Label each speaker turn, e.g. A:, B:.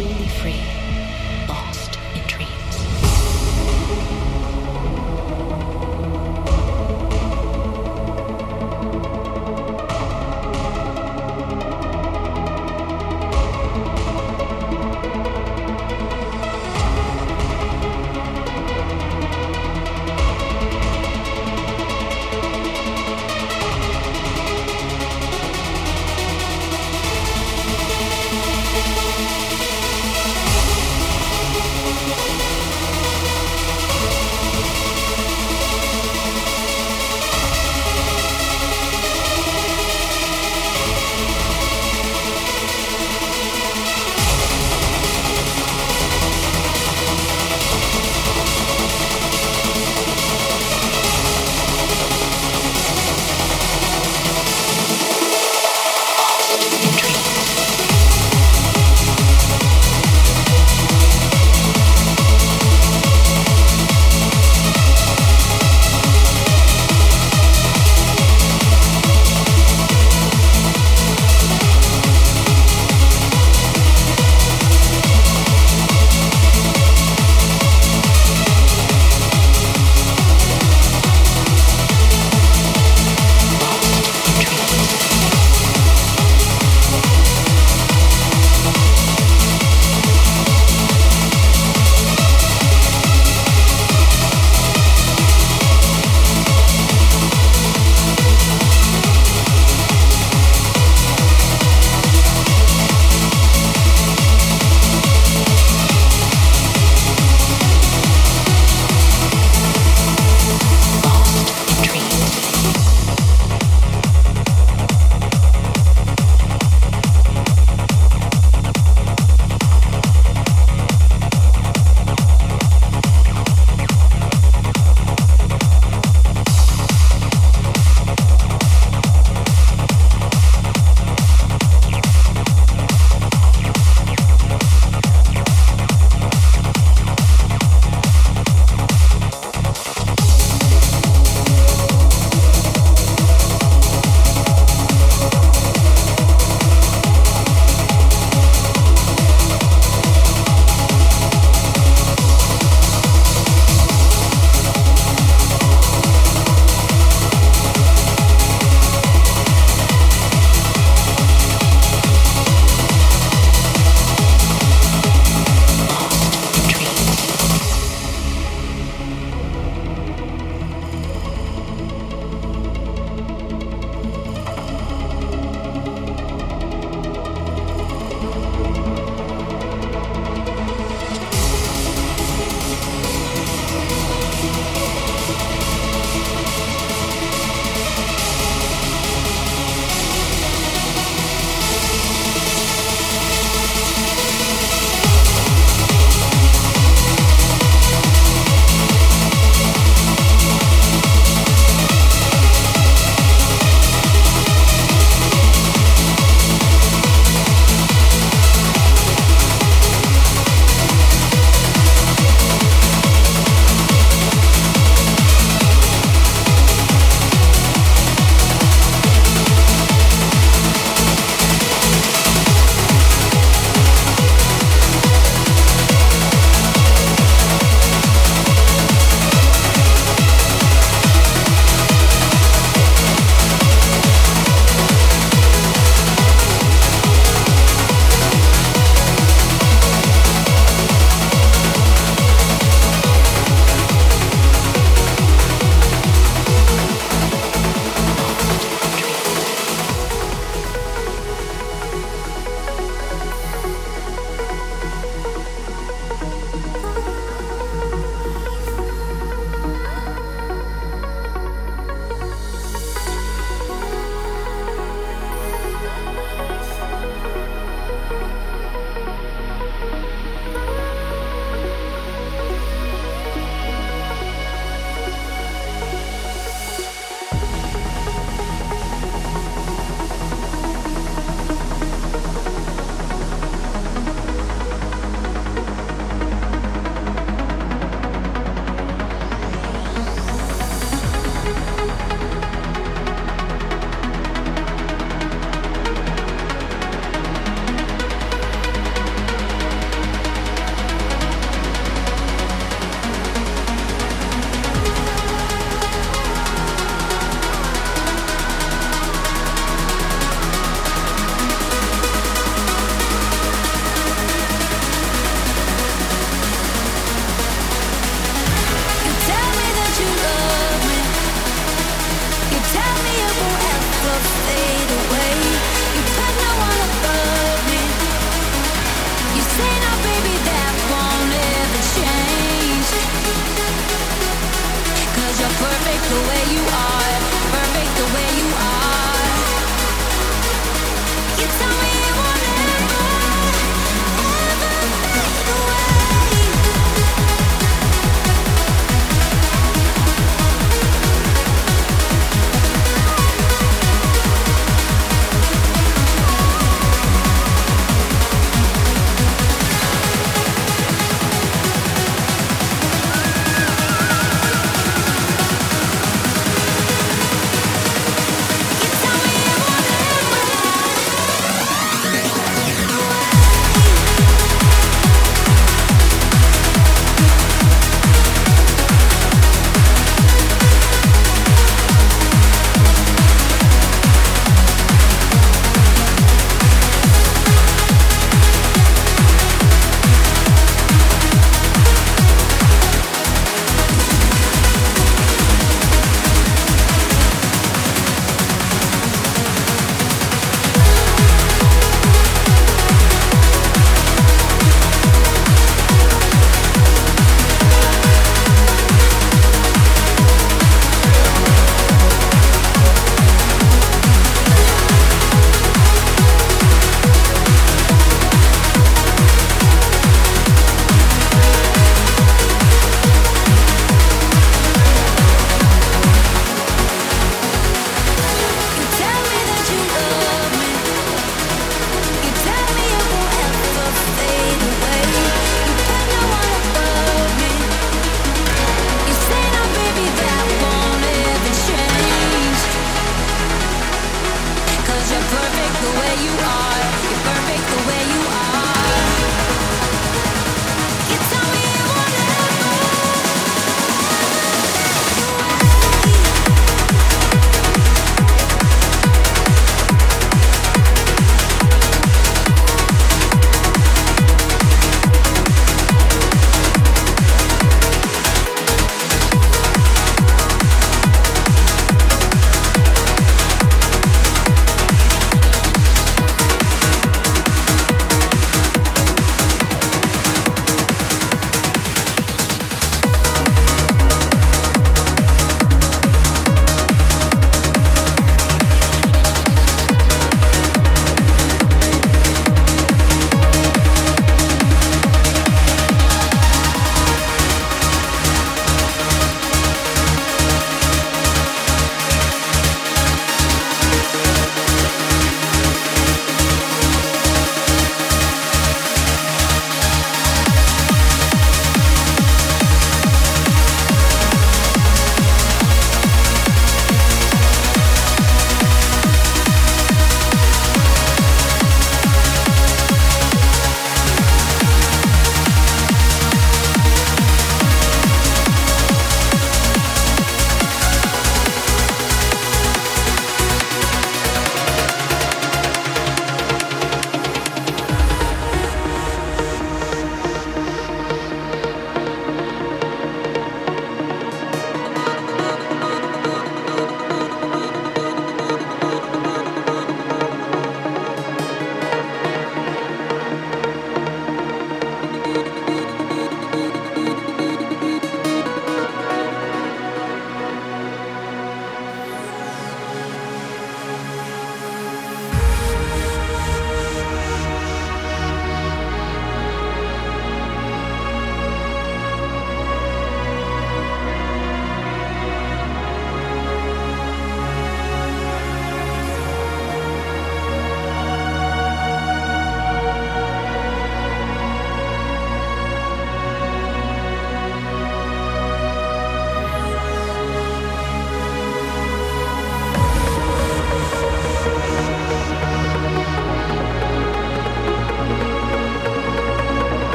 A: truly free.